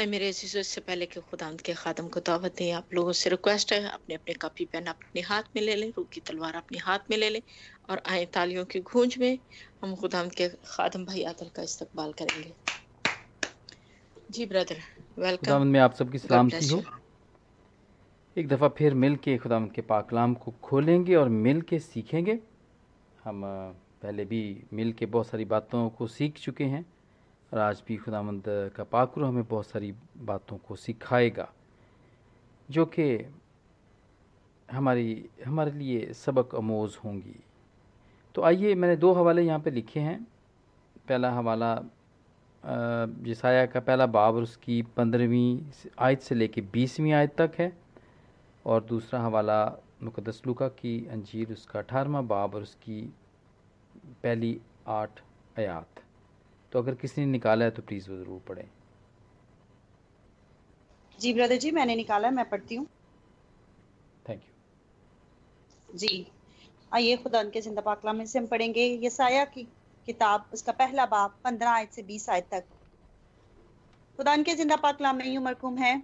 آئے میرے عزیزوں اس سے پہلے کہ خدا کے خادم کو دعوت دیں آپ لوگوں سے ریکویسٹ ہے اپنے اپنے کاپی پین اپنے ہاتھ میں لے لیں روح کی تلوار اپنے ہاتھ میں لے لیں اور آئیں تالیوں کی گونج میں ہم خدا کے خادم بھائی عادل کا استقبال کریں گے۔ جی بردر ویلکم میں آپ سب کی سلامتی ہو۔ ایک دفعہ پھر مل کے خدا کے پاکلام کو کھولیں گے اور مل کے سیکھیں گے۔ ہم پہلے بھی مل کے بہت ساری باتوں کو سیکھ چکے ہیں۔ اور آج بھی خدا مند کا پاکرو ہمیں بہت ساری باتوں کو سکھائے گا، جو کہ ہماری، ہمارے لیے سبق اموز ہوں گی۔ تو آئیے، میں نے دو حوالے یہاں پہ لکھے ہیں۔ پہلا حوالہ جسایا کا پہلا باب اور اس کی پندرہویں آیت سے لے کے بیسویں آیت تک ہے۔ اور دوسرا حوالہ مقدس لکا کی انجیر اس کا اٹھارہواں باب اور اس کی پہلی آٹھ آیات۔ تو اگر کسی نے نکالا ہے تو پلیز وہ ضرور پڑھیں۔ جی بردر جی میں نے نکالا ہے میں پڑھتی ہوں۔ تھینک یو جی آئیے خدا ان کے زندہ پاکلام میں سے ہم پڑھیں گے۔ یہ سایہ کی کتاب اس کا پہلا باپ پندرہ آیت سے بیس آیت تک۔ خدا ان کے زندہ پاکلام میں یوں مرکوم ہے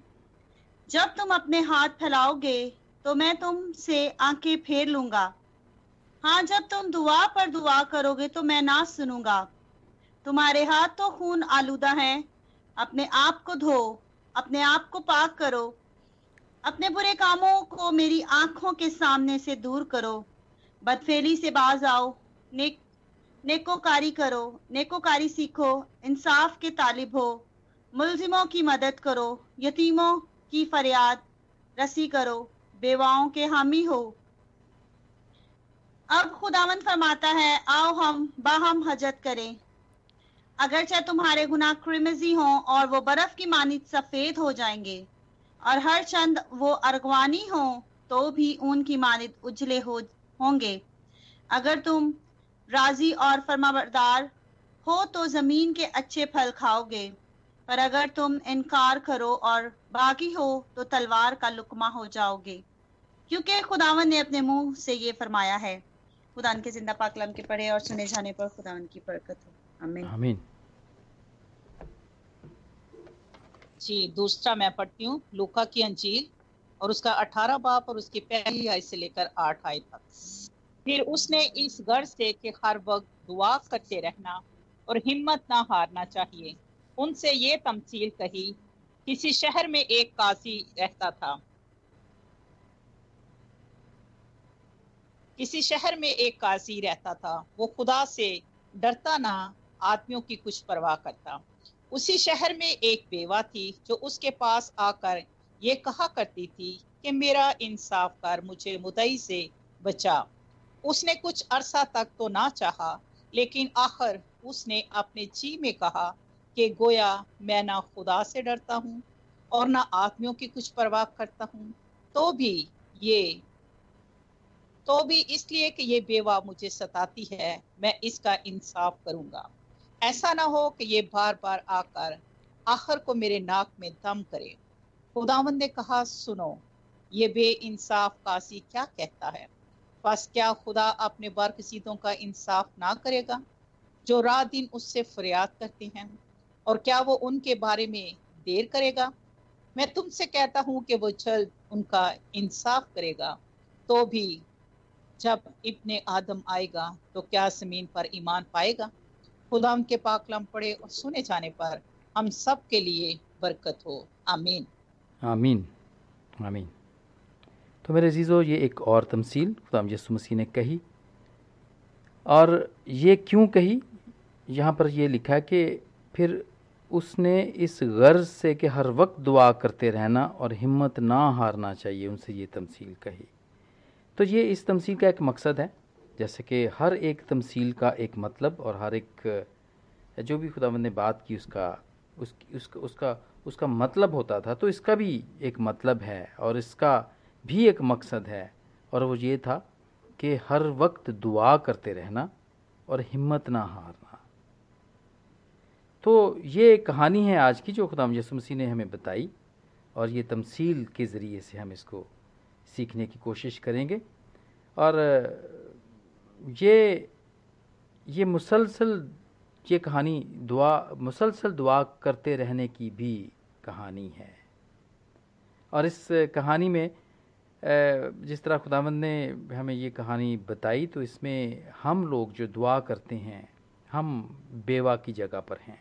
جب تم اپنے ہاتھ پھیلاؤ گے تو میں تم سے آنکھیں پھیر لوں گا۔ ہاں جب تم دعا پر دعا کرو گے تو میں نہ سنوں گا۔ تمہارے ہاتھ تو خون آلودہ ہیں۔ اپنے آپ کو دھو، اپنے آپ کو پاک کرو۔ اپنے برے کاموں کو میری آنکھوں کے سامنے سے دور کرو۔ بدفیلی سے باز آؤ۔ نیک نیکو کاری کرو۔ نیکو کاری سیکھو۔ انصاف کے طالب ہو۔ ملزموں کی مدد کرو۔ یتیموں کی فریاد رسی کرو۔ بیواؤں کے حامی ہو۔ اب خداون فرماتا ہے، آؤ ہم باہم حجت کریں۔ اگرچہ تمہارے گناہ کرمزی ہوں اور وہ برف کی مانت سفید ہو جائیں گے، اور ہر چند وہ ارغوانی ہوں تو بھی ان کی مانت اجلے ہو ہوں گے۔ اگر تم راضی اور فرما بردار ہو تو زمین کے اچھے پھل کھاؤ گے، پر اگر تم انکار کرو اور باقی ہو تو تلوار کا لکما ہو جاؤ گے۔ کیونکہ خداون نے اپنے منہ سے یہ فرمایا ہے۔ خدا ان کے زندہ پاکلم کے پڑھے اور سنے جانے پر خدا ان کی برکت ہو۔ آمین۔ جی دوسرا میں پڑھتی ہوں لوکا کی انجیل اور اس کا اٹھارہ باپ اور اس کی پہلی آئے سے لے کر آٹھ آئے تک۔ پھر اس نے اس گر سے کہ ہر وقت دعا کرتے رہنا اور ہمت نہ ہارنا چاہیے۔ ان سے یہ تمثیل کہی کسی شہر میں ایک قاضی رہتا تھا۔ کسی شہر میں ایک قاضی رہتا تھا وہ خدا سے ڈرتا نہ آدمیوں کی کچھ پرواہ کرتا۔ اسی شہر میں ایک بیوہ تھی جو اس کے پاس آ کر یہ کہا کرتی تھی کہ میرا انصاف کر، مجھے مدعی سے بچا۔ اس نے کچھ عرصہ تک تو نہ چاہا، لیکن آخر اس نے اپنے جی میں کہا کہ گویا میں نہ خدا سے ڈرتا ہوں اور نہ آدمیوں کی کچھ پرواہ کرتا ہوں، تو بھی یہ، تو بھی اس لیے کہ یہ بیوہ مجھے ستاتی ہے، میں اس کا انصاف کروں گا۔ ایسا نہ ہو کہ یہ بار بار آ کر آخر کو میرے ناک میں دم کرے۔ خداون نے کہا، سنو، یہ بے انصاف کاسی کیا کہتا ہے؟ بس کیا خدا اپنے بارکسیدوں کا انصاف نہ کرے گا جو رات دن اس سے فریاد کرتے ہیں؟ اور کیا وہ ان کے بارے میں دیر کرے گا؟ میں تم سے کہتا ہوں کہ وہ جلد ان کا انصاف کرے گا۔ تو بھی جب ابن آدم آئے گا تو کیا زمین پر ایمان پائے گا؟ خدا ان کے پاکلم پڑے اور سنے جانے پر ہم سب کے لیے برکت ہو۔ آمین۔ آمین۔ آمین۔ تو میرے عزیزو، یہ ایک اور تمثیل خدا یسو مسیح نے کہی۔ اور یہ کیوں کہی؟ یہاں پر یہ لکھا کہ پھر اس نے اس غرض سے کہ ہر وقت دعا کرتے رہنا اور ہمت نہ ہارنا چاہیے، ان سے یہ تمثیل کہی۔ تو یہ اس تمثیل کا ایک مقصد ہے۔ جیسے کہ ہر ایک تمثیل کا ایک مطلب اور ہر ایک، جو بھی خدا نے بات کی، اس کا، اس اس کا اس کا اس کا مطلب ہوتا تھا۔ تو اس کا بھی ایک مطلب ہے اور اس کا بھی ایک مقصد ہے۔ اور وہ یہ تھا کہ ہر وقت دعا کرتے رہنا اور ہمت نہ ہارنا۔ تو یہ ایک کہانی ہے آج کی جو خدا یسو مسیح نے ہمیں بتائی اور یہ تمثیل کے ذریعے سے ہم اس کو سیکھنے کی کوشش کریں گے۔ اور یہ یہ مسلسل یہ کہانی دعا، مسلسل دعا کرتے رہنے کی بھی کہانی ہے۔ اور اس کہانی میں جس طرح خداوند نے ہمیں یہ کہانی بتائی، تو اس میں ہم لوگ جو دعا کرتے ہیں، ہم بیوہ کی جگہ پر ہیں۔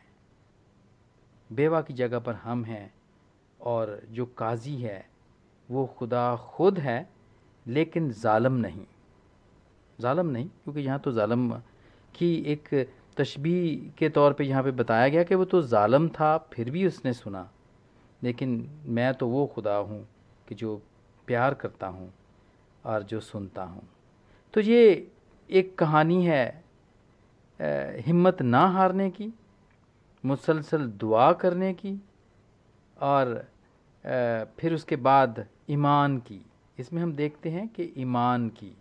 بیوہ کی جگہ پر ہم ہیں، اور جو قاضی ہے، وہ خدا خود ہے، لیکن ظالم نہیں۔ ظالم نہیں، کیونکہ یہاں تو ظالم کی ایک تشبیح کے طور پہ یہاں پہ بتایا گیا کہ وہ تو ظالم تھا، پھر بھی اس نے سنا۔ لیکن میں تو وہ خدا ہوں کہ جو پیار کرتا ہوں اور جو سنتا ہوں۔ تو یہ ایک کہانی ہے ہمت نہ ہارنے کی، مسلسل دعا کرنے کی اور پھر اس کے بعد ایمان کی۔ اس میں ہم دیکھتے ہیں کہ ایمان کی۔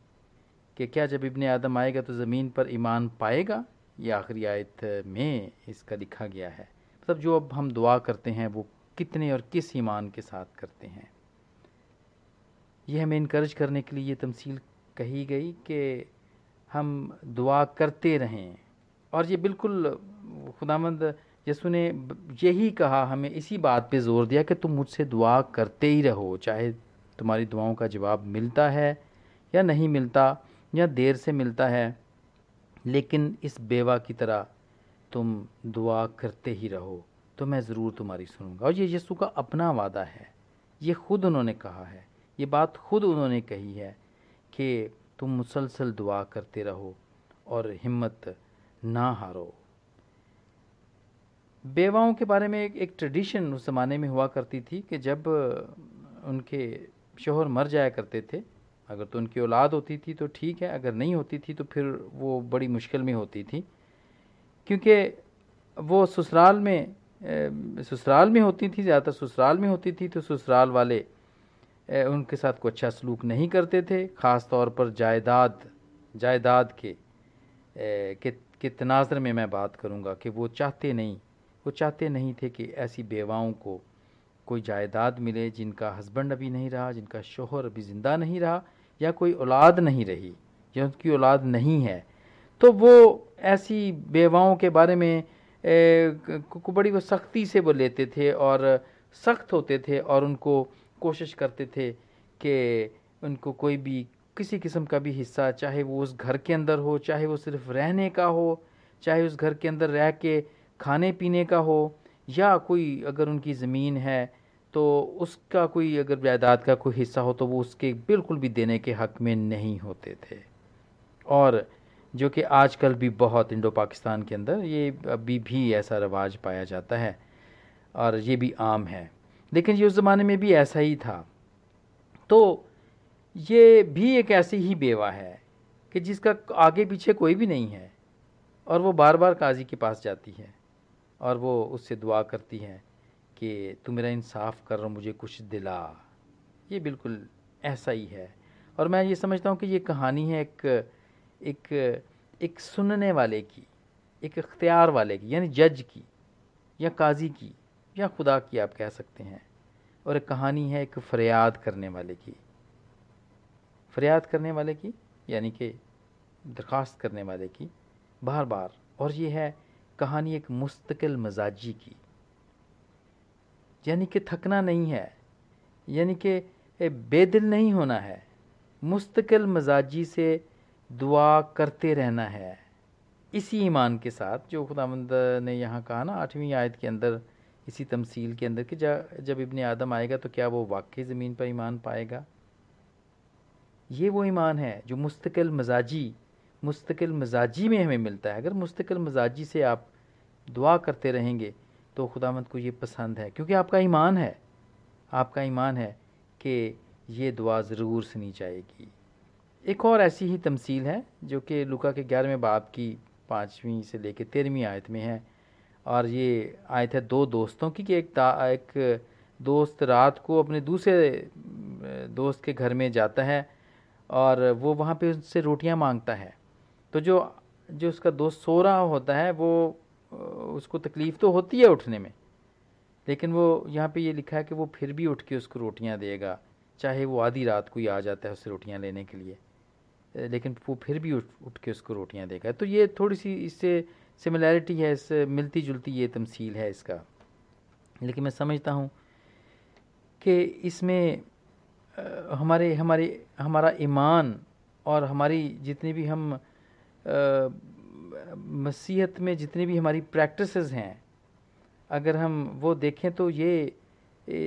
کہ کیا جب ابن آدم آئے گا تو زمین پر ایمان پائے گا؟ یہ آخری آیت میں اس کا لکھا گیا ہے۔ مطلب جو اب ہم دعا کرتے ہیں وہ کتنے اور کس ایمان کے ساتھ کرتے ہیں؟ یہ ہمیں انکرج کرنے کے لیے یہ تمثیل کہی گئی کہ ہم دعا کرتے رہیں۔ اور یہ بالکل خدا مند یسو نے یہی کہا، ہمیں اسی بات پہ زور دیا کہ تم مجھ سے دعا کرتے ہی رہو، چاہے تمہاری دعاؤں کا جواب ملتا ہے یا نہیں ملتا۔ یا دیر سے ملتا ہے، لیکن اس بیوہ کی طرح تم دعا کرتے ہی رہو، تو میں ضرور تمہاری سنوں گا۔ اور یہ یسو کا اپنا وعدہ ہے۔ یہ خود انہوں نے کہا ہے۔ یہ بات خود انہوں نے کہی ہے کہ تم مسلسل دعا کرتے رہو اور ہمت نہ ہارو۔ بیواؤں کے بارے میں ایک ایک ٹریڈیشن اس زمانے میں ہوا کرتی تھی کہ جب ان کے شوہر مر جایا کرتے تھے اگر تو ان کی اولاد ہوتی تھی تو ٹھیک ہے، اگر نہیں ہوتی تھی تو پھر وہ بڑی مشکل میں ہوتی تھی۔ کیونکہ وہ سسرال میں سسرال میں ہوتی تھی، زیادہ تر سسرال میں ہوتی تھی تو سسرال والے ان کے ساتھ کوئی اچھا سلوک نہیں کرتے تھے، خاص طور پر جائیداد جائیداد کے کے تناظر میں میں بات کروں گا کہ وہ چاہتے نہیں، وہ چاہتے نہیں تھے کہ ایسی بیواؤں کو کوئی جائیداد ملے جن کا ہسبینڈ ابھی نہیں رہا، جن کا شوہر ابھی زندہ نہیں رہا۔ یا کوئی اولاد نہیں رہی یا ان کی اولاد نہیں ہے، تو وہ ایسی بیواؤں کے بارے میں بڑی وہ سختی سے وہ لیتے تھے اور سخت ہوتے تھے اور ان کو کوشش کرتے تھے کہ ان کو کوئی بھی، کسی قسم کا بھی حصہ، چاہے وہ اس گھر کے اندر ہو، چاہے وہ صرف رہنے کا ہو، چاہے اس گھر کے اندر رہ کے کھانے پینے کا ہو، یا کوئی اگر ان کی زمین ہے تو اس کا کوئی اگر جائیداد کا کوئی حصہ ہو تو وہ اس کے بالکل بھی دینے کے حق میں نہیں ہوتے تھے۔ اور جو کہ آج کل بھی بہت انڈو پاکستان کے اندر یہ ابھی بھی ایسا رواج پایا جاتا ہے اور یہ بھی عام ہے۔ لیکن یہ اس زمانے میں بھی ایسا ہی تھا۔ تو یہ بھی ایک ایسی ہی بیوہ ہے کہ جس کا آگے پیچھے کوئی بھی نہیں ہے اور وہ بار بار قاضی کے پاس جاتی ہے اور وہ اس سے دعا کرتی ہے۔ کہ تو میرا انصاف کر رہا مجھے کچھ دلا۔ یہ بالکل ایسا ہی ہے۔ اور میں یہ سمجھتا ہوں کہ یہ کہانی ہے ایک ایک ایک سننے والے کی، ایک اختیار والے کی یعنی جج کی، یا قاضی کی، یا خدا کی آپ کہہ سکتے ہیں۔ اور ایک کہانی ہے ایک فریاد کرنے والے کی۔ فریاد کرنے والے کی یعنی کہ درخواست کرنے والے کی، بار بار۔ اور یہ ہے کہانی ایک مستقل مزاجی کی۔ یعنی کہ تھکنا نہیں ہے یعنی کہ بے دل نہیں ہونا ہے۔ مستقل مزاجی سے دعا کرتے رہنا ہے۔ اسی ایمان کے ساتھ، جو خدا مند نے یہاں کہا نا، آٹھویں آیت کے اندر، اسی تمثیل کے اندر کہ جب ابن آدم آئے گا تو کیا وہ واقعی زمین پر ایمان پائے گا؟ یہ وہ ایمان ہے جو مستقل مزاجی مستقل مزاجی میں ہمیں ملتا ہے۔ اگر مستقل مزاجی سے آپ دعا کرتے رہیں گے تو خدا مند کو یہ پسند ہے، کیونکہ آپ کا ایمان ہے، آپ کا ایمان ہے کہ یہ دعا ضرور سنی جائے گی۔ ایک اور ایسی ہی تمثیل ہے جو کہ لکا کے گیارہویں باپ کی پانچویں سے لے کے تیرہویں آیت میں ہے۔ اور یہ آیت ہے دو دوستوں کی، کہ ایک ایک دوست رات کو اپنے دوسرے، دوست کے گھر میں جاتا ہے اور وہ وہاں پہ اس سے روٹیاں مانگتا ہے۔ تو جو جو اس کا دوست سو رہا ہوتا ہے، وہ اس کو تکلیف تو ہوتی ہے اٹھنے میں، لیکن وہ یہاں پہ یہ لکھا ہے کہ وہ پھر بھی اٹھ کے اس کو روٹیاں دے گا، چاہے وہ آدھی رات کو ہی آ جاتا ہے اس سے روٹیاں لینے کے لیے لیکن وہ پھر بھی اٹھ اٹھ کے اس کو روٹیاں دے گا۔ تو یہ تھوڑی سی اس سے سملیرٹی ہے، اس ملتی جلتی یہ تمثیل ہے اس کا۔ لیکن میں سمجھتا ہوں کہ اس میں ہمارے ہمارے، ہمارا ایمان اور ہماری جتنی بھی ہم مسیحت میں جتنی بھی ہماری پریکٹسز ہیں، اگر ہم وہ دیکھیں تو یہ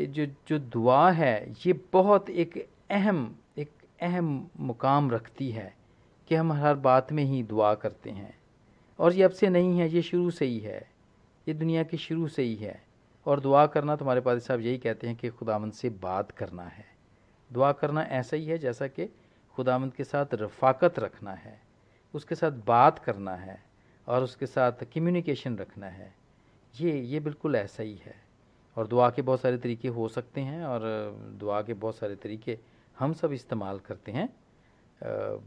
جو جو دعا ہے، یہ بہت ایک اہم ایک اہم مقام رکھتی ہے کہ ہم ہر بات میں ہی دعا کرتے ہیں۔ اور یہ اب سے نہیں ہے، یہ شروع سے ہی ہے۔ یہ دنیا کے شروع سے ہی ہے۔ اور دعا کرنا تمہارے پادی صاحب یہی کہتے ہیں کہ خداوند سے بات کرنا ہے۔ دعا کرنا ایسا ہی ہے جیسا کہ خداوند کے ساتھ رفاقت رکھنا ہے۔ اس کے ساتھ بات کرنا ہے اور اس کے ساتھ کمیونیکیشن رکھنا ہے۔ یہ یہ بالکل ایسا ہی ہے۔ اور دعا کے بہت سارے طریقے ہو سکتے ہیں اور دعا کے بہت سارے طریقے ہم سب استعمال کرتے ہیں۔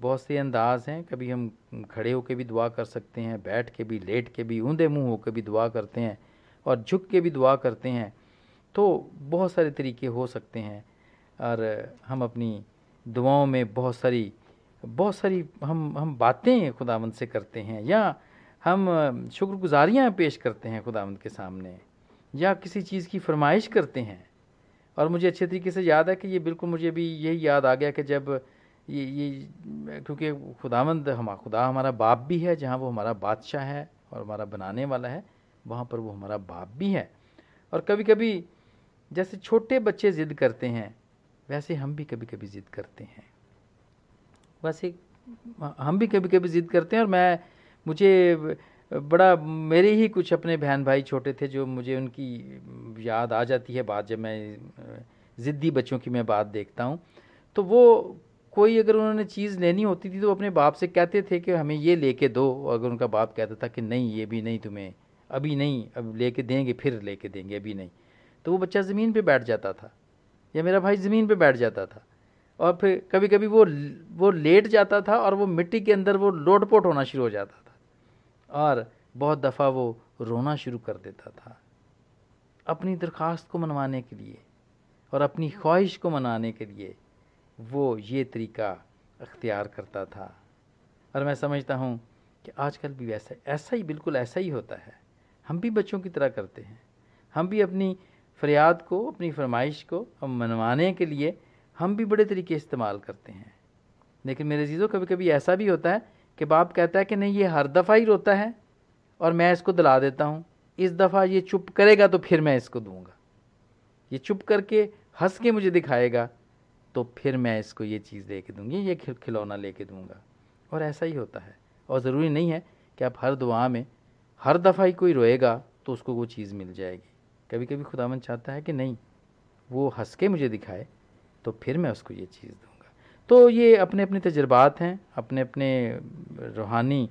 بہت سے انداز ہیں۔ کبھی ہم کھڑے ہو کے بھی دعا کر سکتے ہیں، بیٹھ کے بھی، لیٹ کے بھی، اوندے منہ ہو کے بھی دعا کرتے ہیں اور جھک کے بھی دعا کرتے ہیں۔ تو بہت سارے طریقے ہو سکتے ہیں۔ اور ہم اپنی دعاؤں میں بہت ساری بہت ساری ہم ہم باتیں خداوند سے کرتے ہیں، یا ہم شکر گزاریاں پیش کرتے ہیں خداوند کے سامنے، یا کسی چیز کی فرمائش کرتے ہیں۔ اور مجھے اچھے طریقے سے یاد ہے کہ یہ بالکل مجھے بھی یہی یاد آ گیا کہ جب یہ یہ کیونکہ خداوند ہم خدا ہمارا باپ بھی ہے، جہاں وہ ہمارا بادشاہ ہے اور ہمارا بنانے والا ہے، وہاں پر وہ ہمارا باپ بھی ہے۔ اور کبھی کبھی جیسے چھوٹے بچے ضد کرتے ہیں، ویسے ہم بھی کبھی کبھی ضد کرتے ہیں۔ ویسے ہم بھی کبھی کبھی ضد کرتے ہیں اور میں مجھے بڑا میرے ہی کچھ اپنے بہن بھائی چھوٹے تھے جو مجھے ان کی یاد آ جاتی ہے بات جب میں ضدی بچوں کی میں بات دیکھتا ہوں۔ تو وہ کوئی اگر انہوں نے چیز لینی ہوتی تھی تو اپنے باپ سے کہتے تھے کہ ہمیں یہ لے کے دو۔ اگر ان کا باپ کہتا تھا کہ نہیں، یہ بھی نہیں تمہیں ابھی نہیں، اب لے کے دیں گے، پھر لے کے دیں گے، ابھی نہیں۔ تو وہ بچہ زمین پہ بیٹھ جاتا تھا یا میرا بھائی زمین پہ بیٹھ جاتا تھا۔ اور پھر کبھی کبھی وہ وہ لیٹ جاتا تھا اور وہ مٹی کے اندر وہ لوٹ پوٹ ہونا شروع ہو جاتا تھا اور بہت دفعہ وہ رونا شروع کر دیتا تھا اپنی درخواست کو منوانے کے لیے اور اپنی خواہش کو منانے کے لیے وہ یہ طریقہ اختیار کرتا تھا اور میں سمجھتا ہوں کہ آج کل بھی ویسا ایسا ہی بالکل ایسا ہی ہوتا ہے ہم بھی بچوں کی طرح کرتے ہیں ہم بھی اپنی فریاد کو اپنی فرمائش کو ہم منوانے کے لیے ہم بھی بڑے طریقے استعمال کرتے ہیں۔ لیکن میرے عزیزوں کبھی کبھی ایسا بھی ہوتا ہے کہ باپ کہتا ہے کہ نہیں، یہ ہر دفعہ ہی روتا ہے اور میں اس کو دلا دیتا ہوں۔ اس دفعہ یہ چپ کرے گا تو پھر میں اس کو دوں گا۔ یہ چپ کر کے ہنس کے مجھے دکھائے گا تو پھر میں اس کو یہ چیز دے کے دوں گی، یہ کھلونا لے کے دوں گا۔ اور ایسا ہی ہوتا ہے۔ اور ضروری نہیں ہے کہ آپ ہر دعا میں ہر دفعہ ہی کوئی روئے گا تو اس کو وہ چیز مل جائے گی۔ کبھی کبھی خدا من چاہتا ہے کہ نہیں، وہ ہنس کے مجھے دکھائے۔ تو پھر میں اس کو یہ چیز دوں گا۔ تو یہ اپنے اپنے تجربات ہیں، اپنے اپنے روحانی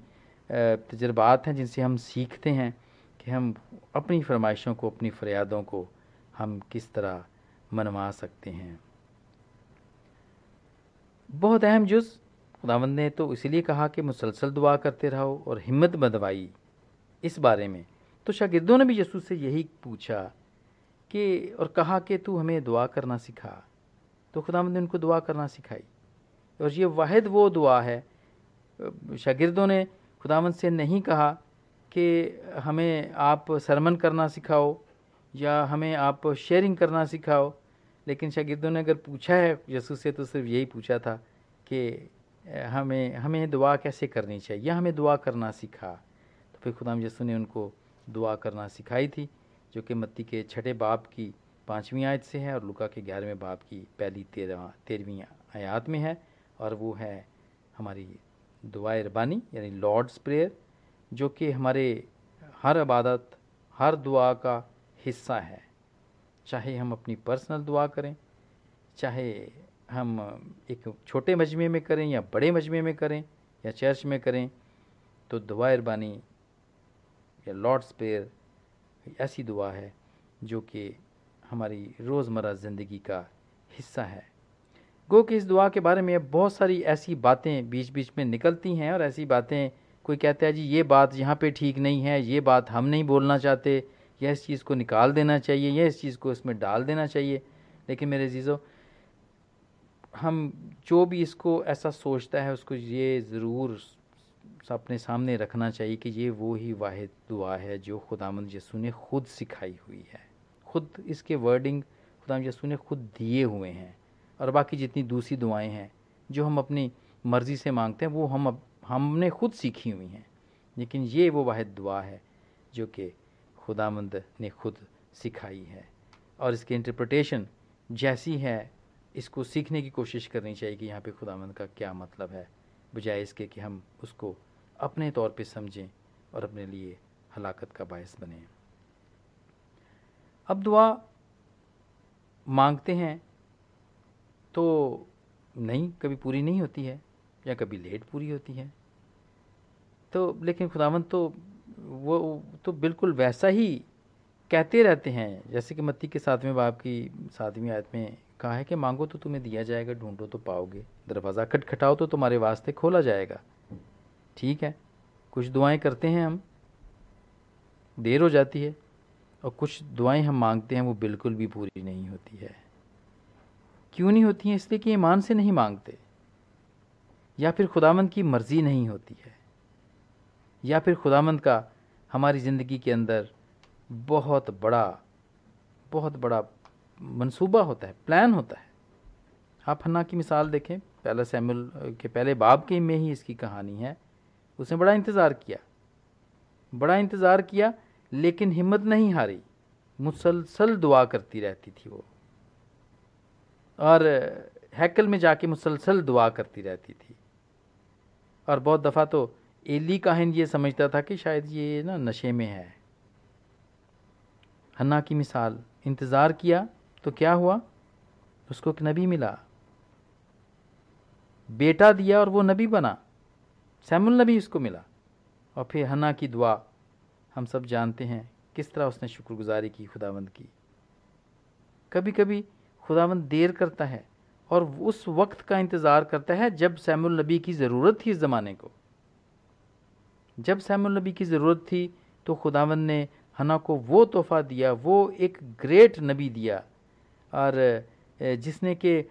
تجربات ہیں جن سے ہم سیکھتے ہیں کہ ہم اپنی فرمائشوں کو، اپنی فریادوں کو ہم کس طرح منوا سکتے ہیں۔ بہت اہم جز۔ خداوند نے تو اسی لیے کہا کہ مسلسل دعا کرتے رہو اور ہمت بدوائی۔ اس بارے میں تو شاگردوں نے بھی یسوع سے یہی پوچھا کہ، اور کہا کہ تو ہمیں دعا کرنا سکھا۔ تو خداوند نے ان کو دعا کرنا سکھائی۔ اور یہ واحد وہ دعا ہے۔ شاگردوں نے خداوند سے نہیں کہا کہ ہمیں آپ سرمن کرنا سکھاؤ یا ہمیں آپ شیئرنگ کرنا سکھاؤ۔ لیکن شاگردوں نے اگر پوچھا ہے یسوع سے تو صرف یہی پوچھا تھا کہ ہمیں ہمیں دعا کیسے کرنی چاہیے؟ یا ہمیں دعا کرنا سکھا۔ تو پھر خدا یسوع نے ان کو دعا کرنا سکھائی تھی، جو کہ متی کے چھٹے باپ کی پانچویں آیت سے ہے اور لکا کے گیارہویں باپ کی پہلی تیرہواں تیرہویں آیات میں ہے اور وہ ہے ہماری دعائے ربانی یعنی لارڈس پریئر جو کہ ہمارے ہر عبادت، ہر دعا کا حصہ ہے۔ چاہے ہم اپنی پرسنل دعا کریں، چاہے ہم ایک چھوٹے مجمعے میں کریں یا بڑے مجمعے میں کریں یا چرچ میں کریں، تو دعا اربانی یا لارڈس پیر ایسی دعا ہے جو کہ ہماری روزمرہ زندگی کا حصہ ہے۔ گو کہ اس دعا کے بارے میں بہت ساری ایسی باتیں بیچ بیچ میں نکلتی ہیں اور ایسی باتیں کوئی کہتا ہے جی یہ بات یہاں پہ ٹھیک نہیں ہے، یہ بات ہم نہیں بولنا چاہتے، یا اس چیز کو نکال دینا چاہیے، یا اس چیز کو اس میں ڈال دینا چاہیے۔ لیکن میرے عزیزو، ہم جو بھی اس کو ایسا سوچتا ہے، اس کو یہ ضرور اپنے سامنے رکھنا چاہیے کہ یہ وہی واحد دعا ہے جو خدا مند یسو نے خود سکھائی ہوئی ہے۔ خود اس کے ورڈنگ خدا یسو نے خود دیے ہوئے ہیں اور باقی جتنی دوسری دعائیں ہیں، جو ہم اپنی مرضی سے مانگتے ہیں، وہ ہم اب ہم نے خود سیکھی ہوئی ہیں۔ لیکن یہ وہ واحد دعا ہے جو کہ خدا مند نے خود سکھائی ہے۔ اور اس کی انٹرپریٹیشن جیسی ہے، اس کو سیکھنے کی کوشش کرنی چاہیے کہ یہاں پہ خدا مند کا کیا مطلب ہے۔ بجائے اس کے کہ ہم اس کو اپنے طور پہ سمجھیں اور اپنے لیے ہلاکت کا باعث بنیں۔ اب دعا مانگتے ہیں تو نہیں، کبھی پوری نہیں ہوتی ہے یا کبھی لیٹ پوری ہوتی ہے۔ تو لیکن خداون تو وہ تو بالکل ویسا ہی کہتے رہتے ہیں۔ جیسے کہ متی کے ساتویں باپ کی ساتویں آیت میں کہا ہے کہ مانگو تو تمہیں دیا جائے گا، ڈھونڈو تو پاؤ گے۔ دروازہ کھٹ کھٹاؤ تو تمہارے واسطے کھولا جائے گا۔ ٹھیک ہے، کچھ دعائیں کرتے ہیں ہم۔ دیر ہو جاتی ہے۔ اور کچھ دعائیں ہم مانگتے ہیں وہ بالکل بھی پوری نہیں ہوتی ہے۔ کیوں نہیں ہوتی ہیں؟ اس لیے کہ ایمان سے نہیں مانگتے۔ یا پھر خدامند کی مرضی نہیں ہوتی ہے۔ یا پھر خدامند کا ہماری زندگی کے اندر بہت بڑا بہت بڑا منصوبہ ہوتا ہے، پلان ہوتا ہے۔ آپ ہنا کی مثال دیکھیں۔ پہلا سیمل کے پہلے باب کے میں ہی اس کی کہانی ہے۔ اس نے بڑا انتظار کیا۔ بڑا انتظار کیا لیکن ہمت نہیں ہاری۔ مسلسل دعا کرتی رہتی تھی وہ۔ اور ہیکل میں جا کے مسلسل دعا کرتی رہتی تھی۔ اور بہت دفعہ تو ایلی کاہن یہ سمجھتا تھا کہ شاید یہ نا نشے میں ہے۔ ہنا کی مثال، انتظار کیا تو کیا ہوا؟ اس کو ایک نبی ملا۔ بیٹا دیا اور وہ نبی بنا۔ سیم النبی اس کو ملا۔ اور پھر ہنا کی دعا۔ ہم سب جانتے ہیں کس طرح اس نے شکر گزاری کی، خداوند کی۔ کبھی کبھی خداوند دیر کرتا ہے اور اس وقت کا انتظار کرتا ہے جب سیم النبی کی ضرورت تھی اس زمانے کو۔ جب سیم النبی کی ضرورت تھی تو خداوند نے ہنا کو وہ تحفہ دیا، وہ ایک گریٹ نبی دیا۔ اور جس نے کہ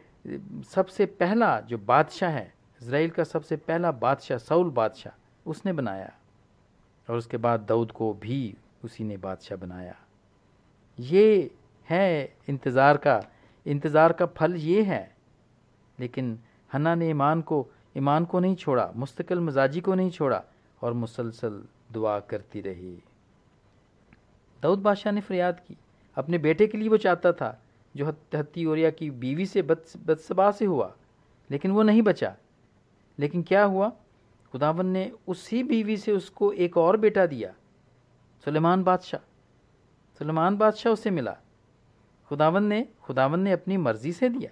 سب سے پہلا جو بادشاہ ہے، اسرائیل کا سب سے پہلا بادشاہ سول بادشاہ، اس نے بنایا۔ اور اس کے بعد دعود کو بھی اسی نے بادشاہ بنایا۔ یہ ہے انتظار کا انتظار کا پھل یہ ہے۔ لیکن ہنا نے ایمان کو ایمان کو نہیں چھوڑا، مستقل مزاجی کو نہیں چھوڑا اور مسلسل دعا کرتی رہی۔ دعود بادشاہ نے فریاد کی۔ اپنے بیٹے کے لیے وہ چاہتا تھا، جو ہتی اوریا کی بیوی سے بدسبا سے ہوا، لیکن وہ نہیں بچا۔ لیکن کیا ہوا؟ خداون نے اسی بیوی سے اس کو ایک اور بیٹا دیا۔ سلیمان بادشاہ۔ سلیمان بادشاہ اسے ملا۔ خداون نے خداون نے اپنی مرضی سے دیا۔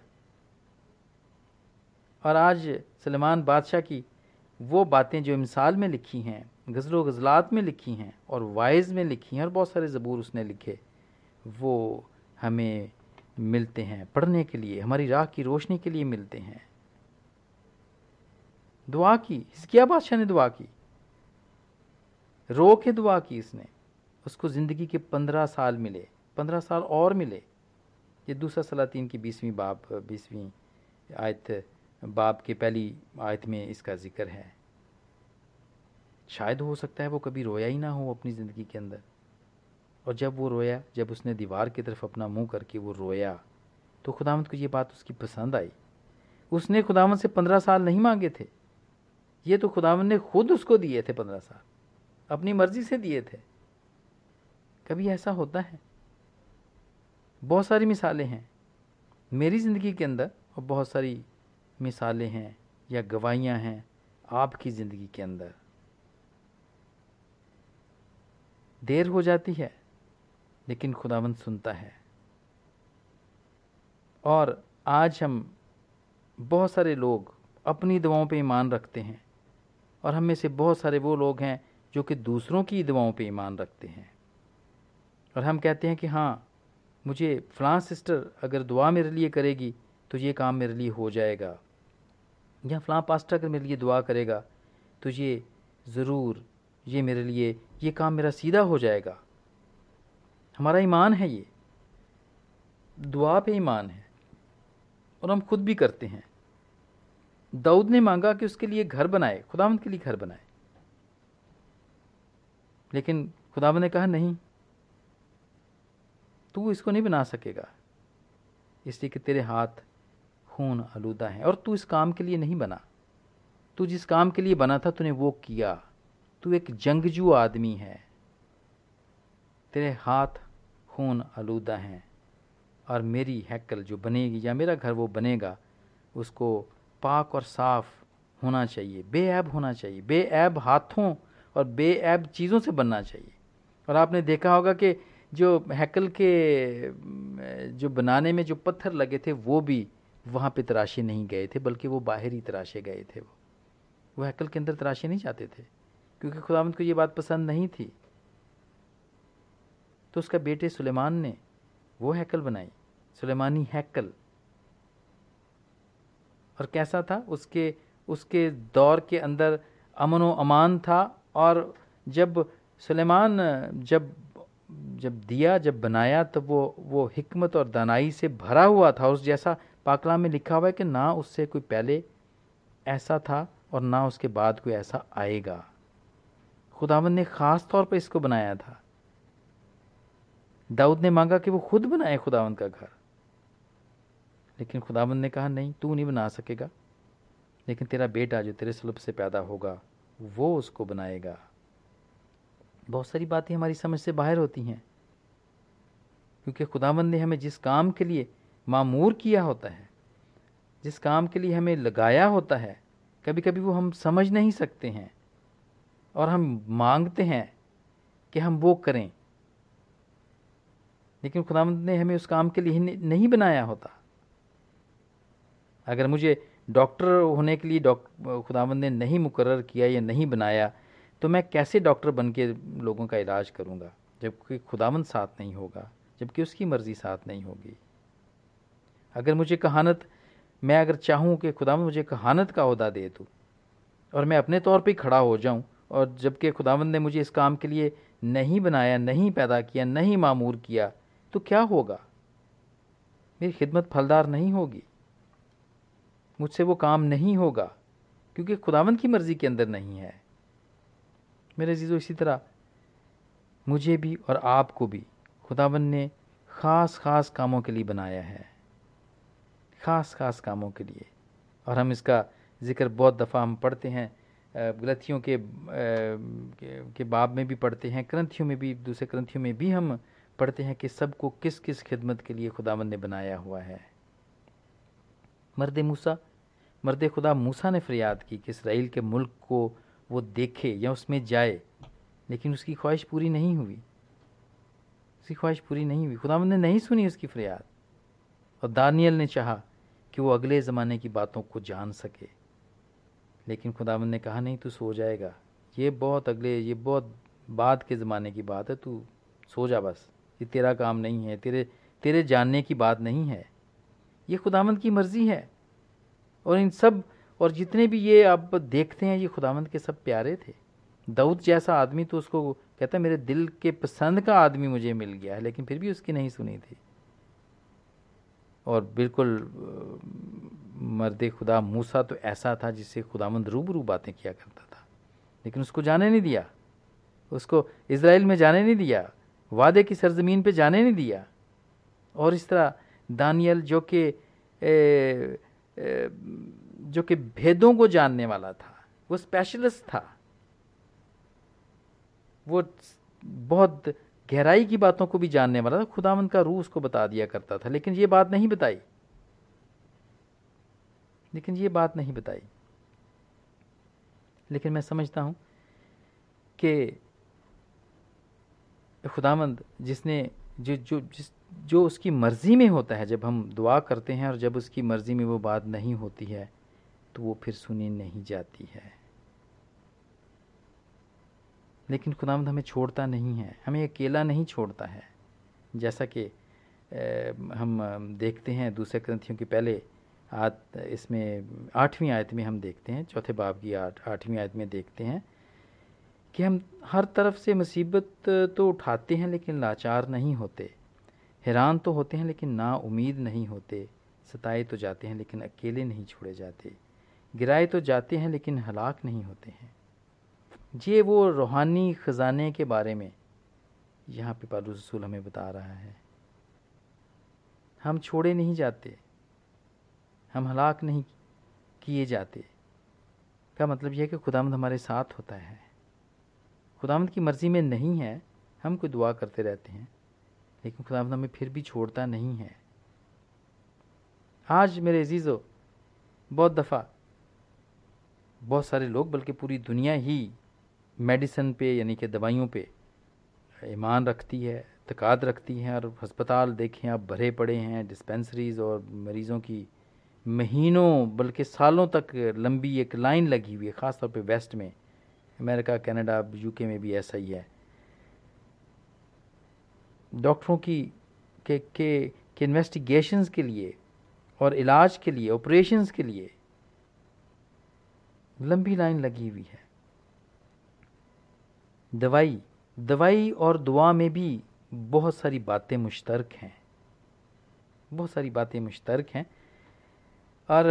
اور آج سلیمان بادشاہ کی وہ باتیں جو مثال میں لکھی ہیں، غزل و غزلات میں لکھی ہیں اور وائز میں لکھی ہیں اور بہت سارے زبور اس نے لکھے، وہ ہمیں ملتے ہیں، پڑھنے کے لیے، ہماری راہ کی روشنی کے لیے ملتے ہیں۔ دعا کی۔ اس کیا بادشاہ نے دعا کی؟ رو کے دعا کی اس نے۔ اس کو زندگی کے پندرہ سال ملے۔ پندرہ سال اور ملے۔ یہ دوسرا سلاطین کی بیسویں باپ بیسویں آیت باپ کے پہلی آیت میں اس کا ذکر ہے۔ شاید ہو سکتا ہے وہ کبھی رویا ہی نہ ہو اپنی زندگی کے اندر۔ اور جب وہ رویا، جب اس نے دیوار کی طرف اپنا منہ کر کے وہ رویا، تو خدامت کو یہ بات اس کی پسند آئی۔ اس نے خدامت سے پندرہ سال نہیں مانگے تھے۔ یہ تو خداون نے خود اس کو دیے تھے پندرہ سال۔ اپنی مرضی سے دیے تھے۔ کبھی ایسا ہوتا ہے؟ بہت ساری مثالیں ہیں۔ میری زندگی کے اندر اور بہت ساری مثالیں ہیں یا گواہیاں ہیں آپ کی زندگی کے اندر۔ دیر ہو جاتی ہے، لیکن خداوند سنتا ہے۔ اور آج ہم بہت سارے لوگ اپنی دعاؤں پہ ایمان رکھتے ہیں۔ اور ہم میں سے بہت سارے وہ لوگ ہیں جو کہ دوسروں کی دعاؤں پہ ایمان رکھتے ہیں۔ اور ہم کہتے ہیں کہ ہاں مجھے فلاں سسٹر اگر دعا میرے لیے کرے گی تو یہ کام میرے لیے ہو جائے گا۔ یا فلاں پاسٹر اگر میرے لیے دعا کرے گا تو یہ ضرور، یہ میرے لیے، یہ کام میرا سیدھا ہو جائے گا۔ ہمارا ایمان ہے یہ۔ دعا پہ ایمان ہے۔ اور ہم خود بھی کرتے ہیں۔ دعود نے مانگا کہ اس کے لیے گھر بنائے، خداوند کے لیے گھر بنائے۔ لیکن خداوند نے کہا، نہیں، تو اس کو نہیں بنا سکے گا۔ اس لیے کہ تیرے ہاتھ خون آلودہ ہیں اور تو اس کام کے لیے نہیں بنا۔ تو جس کام کے لیے بنا تھا، تو نے وہ کیا۔ تو ایک جنگجو آدمی ہے۔ تیرے ہاتھ خون آلودہ ہیں اور میری ہیکل جو بنے گی یا میرا گھر وہ بنے گا، اس کو پاک اور صاف ہونا چاہیے، بے عیب ہونا چاہیے، بے عیب ہاتھوں اور بے عیب چیزوں سے بننا چاہیے۔ اور آپ نے دیکھا ہوگا کہ جو ہیکل کے، جو بنانے میں جو پتھر لگے تھے، وہ بھی وہاں پہ تراشے نہیں گئے تھے، بلکہ وہ باہر ہی تراشے گئے تھے۔ وہ وہ ہیکل کے اندر تراشے نہیں چاہتے تھے، کیونکہ خدا کو یہ بات پسند نہیں تھی۔ تو اس کا بیٹے سلیمان نے وہ ہیکل بنائی، سلیمانی ہیکل۔ اور کیسا تھا؟ اس کے اس کے دور کے اندر امن و امان تھا اور جب سلیمان، جب جب دیا، جب بنایا تو وہ وہ حکمت اور دانائی سے بھرا ہوا تھا۔ اس جیسا پاکلام میں لکھا ہوا ہے کہ نہ اس سے کوئی پہلے ایسا تھا اور نہ اس کے بعد کوئی ایسا آئے گا۔ خداون نے خاص طور پہ اس کو بنایا تھا۔ داؤد نے مانگا کہ وہ خود بنائے خداون کا گھر۔ لیکن خداون نے کہا، نہیں، تو نہیں بنا سکے گا۔ لیکن تیرا بیٹا جو تیرے سلب سے پیدا ہوگا، وہ اس کو بنائے گا۔ بہت ساری باتیں ہماری سمجھ سے باہر ہوتی ہیں۔ کیونکہ خداون نے ہمیں جس کام کے لیے معمور کیا ہوتا ہے، جس کام کے لیے ہمیں لگایا ہوتا ہے کبھی کبھی وہ ہم سمجھ نہیں سکتے ہیں۔ اور ہم مانگتے ہیں کہ ہم وہ کریں۔ لیکن خدا مند نے ہمیں اس کام کے لیے نہیں بنایا ہوتا۔ اگر مجھے ڈاکٹر ہونے کے لیے خدا مند نے نہیں مقرر کیا یا نہیں بنایا، تو میں کیسے ڈاکٹر بن کے لوگوں کا علاج کروں گا؟ جبکہ خداوند ساتھ نہیں ہوگا جبکہ اس کی مرضی ساتھ نہیں ہوگی۔ اگر مجھے کہانت میں اگر چاہوں کہ خداوند مجھے کہانت کا عہدہ دے تو، اور میں اپنے طور پہ کھڑا ہو جاؤں، اور جبکہ خداوند نے مجھے اس کام کے لیے نہیں بنایا، نہیں پیدا کیا، نہیں معمور کیا، تو کیا ہوگا؟ میری خدمت پھلدار نہیں ہوگی۔ مجھ سے وہ کام نہیں ہوگا، کیونکہ خداوند کی مرضی کے اندر نہیں ہے۔ میرے عزیزو، اسی طرح مجھے بھی اور آپ کو بھی خداون نے خاص خاص کاموں کے لیے بنایا ہے۔ خاص خاص کاموں کے لیے۔ اور ہم اس کا ذکر بہت دفعہ ہم پڑھتے ہیں غلطیوں کے کے باب میں بھی پڑھتے ہیں، کرنتھیوں میں بھی، دوسرے کرنتھیوں میں بھی ہم پڑھتے ہیں کہ سب کو کس کس خدمت کے لیے خداون نے بنایا ہوا ہے۔ مرد موسا مرد خدا موسا نے فریاد کی کہ اسرائیل کے ملک کو وہ دیکھے یا اس میں جائے، لیکن اس کی خواہش پوری نہیں ہوئی۔ اس کی خواہش پوری نہیں ہوئی۔ خدا نے نہیں سنی اس کی فریاد۔ اور دانیل نے چاہا کہ وہ اگلے زمانے کی باتوں کو جان سکے۔ لیکن خدا نے کہا، نہیں، تو سو جائے گا۔ یہ بہت اگلے، یہ بہت بعد کے زمانے کی بات ہے، تو سو جا بس۔ یہ تیرا کام نہیں ہے، تیرے تیرے جاننے کی بات نہیں ہے۔ یہ خدامند کی مرضی ہے۔ اور ان سب، اور جتنے بھی یہ آپ دیکھتے ہیں، یہ خداوند کے سب پیارے تھے۔ دعود جیسا آدمی تو اس کو کہتا ہے، میرے دل کے پسند کا آدمی مجھے مل گیا ہے، لیکن پھر بھی اس کی نہیں سنی تھی۔ اور بالکل، مرد خدا موسا تو ایسا تھا جس سے خدا مند روبرو باتیں کیا کرتا تھا۔ لیکن اس کو جانے نہیں دیا۔ اس کو اسرائیل میں جانے نہیں دیا۔ وعدے کی سرزمین پہ جانے نہیں دیا۔ اور اس طرح دانیل جو کہ جو کہ بھیدوں کو جاننے والا تھا، وہ اسپیشلسٹ تھا۔ وہ بہت گہرائی کی باتوں کو بھی جاننے والا تھا۔ خدامند کا روح اس کو بتا دیا کرتا تھا، لیکن یہ بات نہیں بتائی۔ لیکن یہ بات نہیں بتائی۔ لیکن میں سمجھتا ہوں کہ خدا مند جس نے جو جو، جس، جو اس کی مرضی میں ہوتا ہے، جب ہم دعا کرتے ہیں اور جب اس کی مرضی میں وہ بات نہیں ہوتی ہے، تو وہ پھر سنی نہیں جاتی ہے۔ لیکن خدامد ہمیں چھوڑتا نہیں ہے، ہمیں اکیلا نہیں چھوڑتا ہے۔ جیسا کہ ہم دیکھتے ہیں دوسرے گرنتھیوں کی پہلے آت، اس میں آٹھویں آیت میں ہم دیکھتے ہیں، چوتھے باب کی آٹھ، آٹھویں آیت میں دیکھتے ہیں۔ کہ ہم ہر طرف سے مصیبت تو اٹھاتے ہیں لیکن لاچار نہیں ہوتے۔ حیران تو ہوتے ہیں لیکن نا امید نہیں ہوتے۔ ستائے تو جاتے ہیں لیکن اکیلے نہیں چھوڑے جاتے۔ گرائے تو جاتے ہیں لیکن ہلاک نہیں ہوتے ہیں۔ جی، یہ وہ روحانی خزانے کے بارے میں یہاں پہ پالو رسول ہمیں بتا رہا ہے۔ ہم چھوڑے نہیں جاتے۔ ہم ہلاک نہیں کیے جاتے۔ کا مطلب یہ ہے کہ خدامد ہمارے ساتھ ہوتا ہے۔ خدامد کی مرضی میں نہیں ہے، ہم کوئی دعا کرتے رہتے ہیں۔ لیکن خدامد ہمیں پھر بھی چھوڑتا نہیں ہے۔ آج میرے عزیزو، بہت دفعہ بہت سارے لوگ، بلکہ پوری دنیا ہی میڈیسن پہ یعنی کہ دوائیوں پہ ایمان رکھتی ہے، اعتقاد رکھتی ہیں اور ہسپتال دیکھیں آپ بھرے پڑے ہیں ڈسپینسریز اور مریضوں کی مہینوں، بلکہ سالوں تک لمبی ایک لائن لگی ہوئی ہے، خاص طور پہ ویسٹ میں۔ امریکہ، کینیڈا یو کے میں بھی ایسا ہی ہے۔ ڈاکٹروں کی کہ کہ انویسٹیگیشنز کے لیے اور علاج کے لیے، آپریشنز کے لیے لمبی لائن لگی ہوئی ہے۔ دوائی دوائی اور دعا میں بھی بہت ساری باتیں مشترک ہیں۔ بہت ساری باتیں مشترک ہیں۔ اور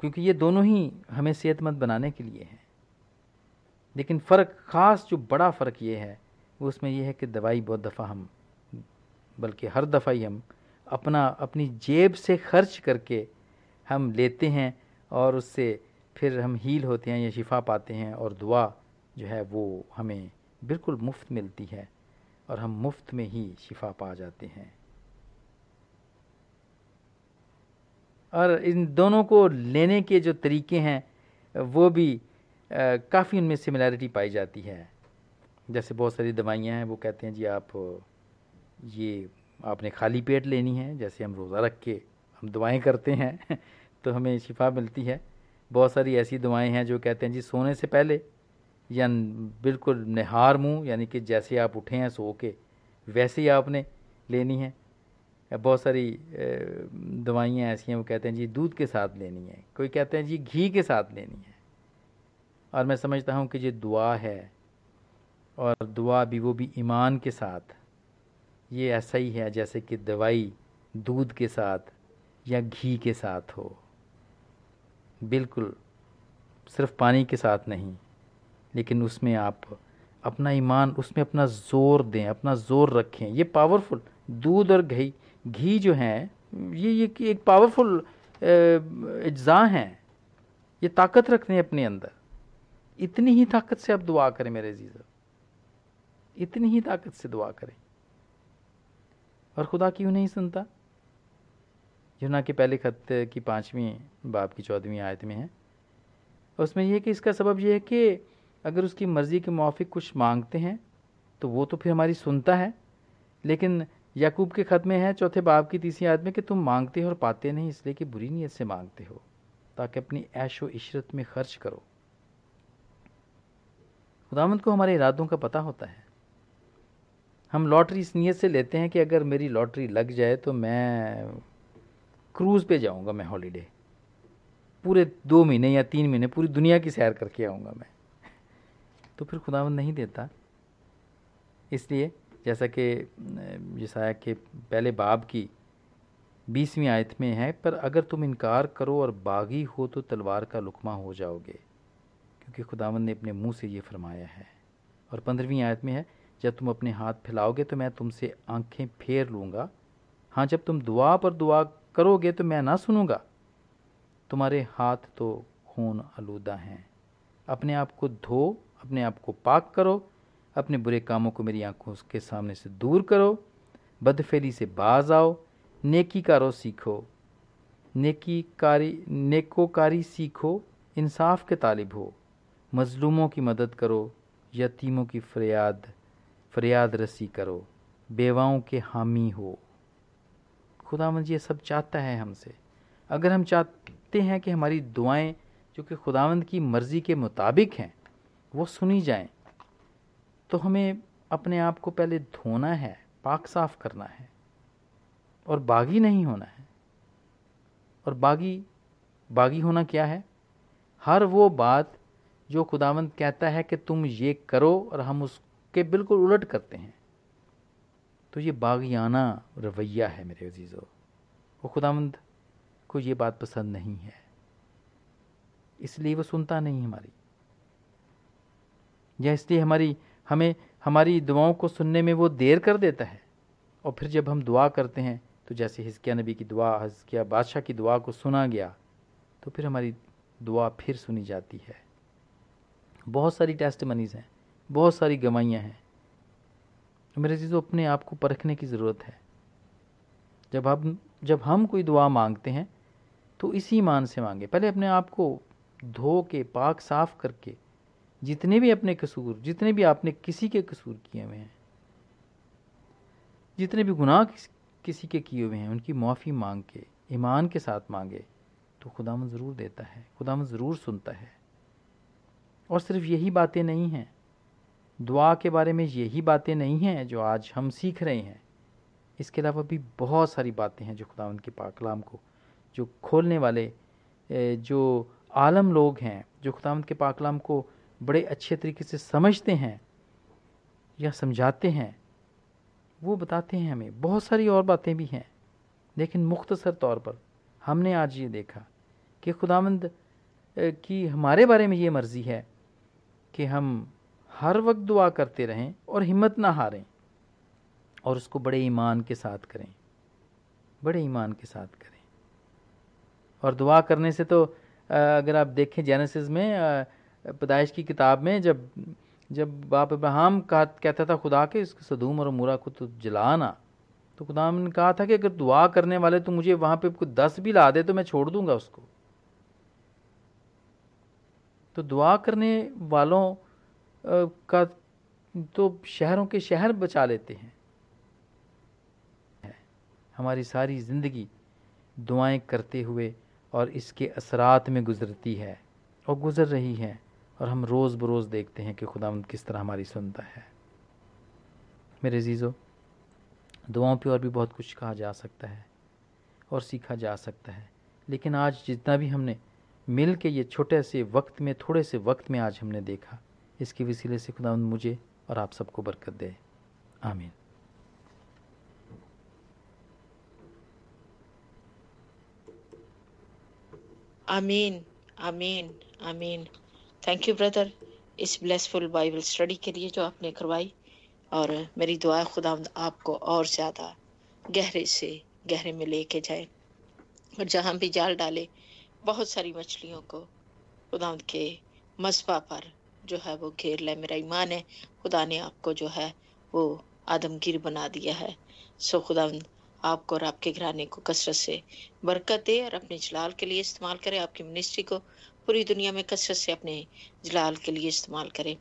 کیونکہ یہ دونوں ہی ہمیں صحت مند بنانے کے لیے ہیں۔ لیکن فرق خاص جو بڑا فرق یہ ہے، وہ اس میں یہ ہے کہ دوائی بہت دفعہ ہم، بلکہ ہر دفعہ ہی ہم اپنا، اپنی جیب سے خرچ کر کے ہم لیتے ہیں اور اس سے پھر ہم ہیل ہوتے ہیں یا شفا پاتے ہیں اور دعا جو ہے وہ ہمیں بالکل مفت ملتی ہے اور ہم مفت میں ہی شفا پا جاتے ہیں۔ اور ان دونوں کو لینے کے جو طریقے ہیں، وہ بھی کافی ان میں سملیرٹی پائی جاتی ہے۔ جیسے بہت ساری دوائیاں ہیں، وہ کہتے ہیں جی آپ، یہ آپ نے خالی پیٹ لینی ہے، جیسے ہم روزہ رکھ کے ہم دعائیں کرتے ہیں، تو ہمیں شفا ملتی ہے۔ بہت ساری ایسی دعائیں ہیں جو کہتے ہیں جی سونے سے پہلے، یا بالکل نہار منہ یعنی کہ جیسے آپ اٹھے ہیں سو کے، ویسے ہی آپ نے لینی ہے بہت ساری دوائیاں ایسی ہیں، وہ کہتے ہیں جی دودھ کے ساتھ لینی ہے کوئی کہتے ہیں جی گھی کے ساتھ لینی ہے۔ اور میں سمجھتا ہوں کہ یہ دعا ہے اور دعا بھی وہ بھی ایمان کے ساتھ۔ یہ ایسا ہی ہے جیسے کہ دوائی دودھ کے ساتھ یا گھی کے ساتھ ہو۔ بالکل صرف پانی کے ساتھ نہیں، لیکن اس میں آپ اپنا ایمان، اس میں اپنا زور دیں، اپنا زور رکھیں۔ یہ پاورفل دودھ اور گھی گھی جو ہیں، یہ یہ ایک پاورفل اجزاء ہیں۔ یہ طاقت رکھتے ہیں اپنے اندر۔ اتنی ہی طاقت سے آپ دعا کریں میرے عزیز اتنی ہی طاقت سے دعا کریں۔ اور خدا کیوں نہیں سنتا؟ یونا کے پہلے خط کی پانچویں باپ کی چودھویں آیت میں ہے۔ اس میں یہ کہ اس کا سبب یہ ہے کہ اگر اس کی مرضی کے موافق کچھ مانگتے ہیں، تو وہ تو پھر ہماری سنتا ہے۔ لیکن یعقوب کے خط میں ہے، چوتھے باپ کی تیسری آدمی کہ تم مانگتے ہو اور پاتے نہیں، اس لیے کہ بری نیت سے مانگتے ہو، تاکہ اپنی عیش و عشرت میں خرچ کرو۔ خدامند کو ہمارے ارادوں کا پتہ ہوتا ہے۔ ہم لاٹری اس نیت سے لیتے ہیں کہ اگر میری لاٹری لگ جائے تو میں کروز پہ جاؤں گا میں ہالیڈے۔ پورے دو مہینے یا تین مہینے پوری دنیا کی سیر کر کے آؤں گا میں۔ تو پھر خداوند نہیں دیتا۔ اس لیے جیسا کہ جیسا کہ پہلے باب کی بیسویں آیت میں ہے، پر اگر تم انکار کرو اور باغی ہو تو تلوار کا لکمہ ہو جاؤ گے۔ کیونکہ خداوند نے اپنے منہ سے یہ فرمایا ہے۔ اور پندرہویں آیت میں ہے، جب تم اپنے ہاتھ پھیلاؤ گے تو میں تم سے آنکھیں پھیر لوں گا۔ ہاں جب تم دعا پر دعا کرو گے تو میں نہ سنوں گا۔ تمہارے ہاتھ تو خون آلودہ ہیں۔ اپنے آپ کو دھو، اپنے آپ کو پاک کرو۔ اپنے برے کاموں کو میری آنکھوں کے سامنے سے دور کرو۔ بد فیلی سے باز آؤ۔ نیکی کارو سیکھو۔ نیکی کاری نیکو کاری سیکھو۔ انصاف کے طالب ہو۔ مظلوموں کی مدد کرو، یتیموں کی فریاد فریاد رسی کرو، بیواؤں کے حامی ہو۔ خدا مند یہ سب چاہتا ہے ہم سے۔ اگر ہم چاہتے ہیں کہ ہماری دعائیں جو کہ خداوند کی مرضی کے مطابق ہیں، وہ سنی جائیں، تو ہمیں اپنے آپ کو پہلے دھونا ہے، پاک صاف کرنا ہے، اور باغی نہیں ہونا ہے۔ اور باغی باغی ہونا کیا ہے؟ ہر وہ بات جو خداوند کہتا ہے کہ تم یہ کرو اور ہم اس کے بالکل الٹ کرتے ہیں۔ تو یہ باغیانہ رویہ ہے میرے عزیزو۔ وہ خداوند کو یہ بات پسند نہیں ہے۔ اس لیے وہ سنتا نہیں ہماری۔ یا اس لیے ہماری، ہمیں، ہماری دعاؤں کو سننے میں وہ دیر کر دیتا ہے۔ اور پھر جب ہم دعا کرتے ہیں، تو جیسے ہزکیہ نبی کی دعا، ہزکیہ بادشاہ کی دعا کو سنا گیا، تو پھر ہماری دعا پھر سنی جاتی ہے۔ بہت ساری ٹیسٹ منیز ہیں، بہت ساری گوائیاں ہیں۔ میرے چیزوں اپنے آپ کو پرکھنے کی ضرورت ہے۔ جب ہم جب ہم کوئی دعا مانگتے ہیں، تو اسی مان سے مانگے پہلے اپنے آپ کو دھو کے، پاک، صاف کر کے، جتنے بھی اپنے قصور، جتنے بھی آپ نے کسی کے قصور کیے ہوئے ہیں، جتنے بھی گناہ کسی کے کیے ہوئے ہیں، ان کی معافی مانگ کے، ایمان کے ساتھ مانگے، تو خدا من ضرور دیتا ہے خدا من ضرور سنتا ہے۔ اور صرف یہی باتیں نہیں ہیں۔ دعا کے بارے میں یہی باتیں نہیں ہیں جو آج ہم سیکھ رہے ہیں۔ اس کے علاوہ بھی بہت ساری باتیں ہیں جو خدا ان کے پاکلام کو، جو کھولنے والے جو عالم لوگ ہیں، جو خدا کے پاکلام کو بڑے اچھے طریقے سے سمجھتے ہیں یا سمجھاتے ہیں، وہ بتاتے ہیں ہمیں۔ بہت ساری اور باتیں بھی ہیں، لیکن مختصر طور پر ہم نے آج یہ دیکھا کہ خداوند کی ہمارے بارے میں یہ مرضی ہے کہ ہم ہر وقت دعا کرتے رہیں اور ہمت نہ ہاریں اور اس کو بڑے ایمان کے ساتھ کریں۔ بڑے ایمان کے ساتھ کریں۔ اور دعا کرنے سے تو اگر آپ دیکھیں جینسز میں پیدائش کی کتاب میں، جب جب باپ ابراہم کہتا تھا خدا کے، اس صدوم اور مورا کو تو جلانا تو خدا نے کہا تھا کہ اگر دعا کرنے والے تو مجھے وہاں پہ کوئی دس بھی لا دے تو میں چھوڑ دوں گا اس کو۔ تو دعا کرنے والوں کا تو شہروں کے شہر بچا لیتے ہیں۔ ہماری ساری زندگی دعائیں کرتے ہوئے اور اس کے اثرات میں گزرتی ہے اور گزر رہی ہے اور ہم روز بروز دیکھتے ہیں کہ خدا کس طرح ہماری سنتا ہے۔ میرے عزیزو، دعاؤں پہ اور بھی بہت کچھ کہا جا سکتا ہے اور سیکھا جا سکتا ہے، لیکن آج جتنا بھی ہم نے مل کے یہ چھوٹے سے وقت میں، تھوڑے سے وقت میں آج ہم نے دیکھا۔ اس کی وسیلے سے خدا مجھے اور آپ سب کو برکت دے۔ آمین۔ آمین۔ آمین۔ آمین۔ تھینک یو بردر اس بلیسفل بائبل اسٹڈی کے لیے جو آپ نے کروائی، اور میری دعا خدا آپ کو اور زیادہ گہرے سے گہرے میں لے کے جائے، اور جہاں بھی جال ڈالے بہت ساری مچھلیوں کو خدا کے مصباح پر جو ہے وہ گھیر لے۔ میرا ایمان ہے، خدا نے آپ کو جو ہے وہ آدمگیر بنا دیا ہے۔ سو خدا آپ کو اور آپ کے گھرانے کو کثرت سے برکت دے اور اپنے جلال کے لیے استعمال کرے۔ آپ کی منسٹری کو پوری دنیا میں کثرت سے اپنے جلال کے لیے استعمال کرے۔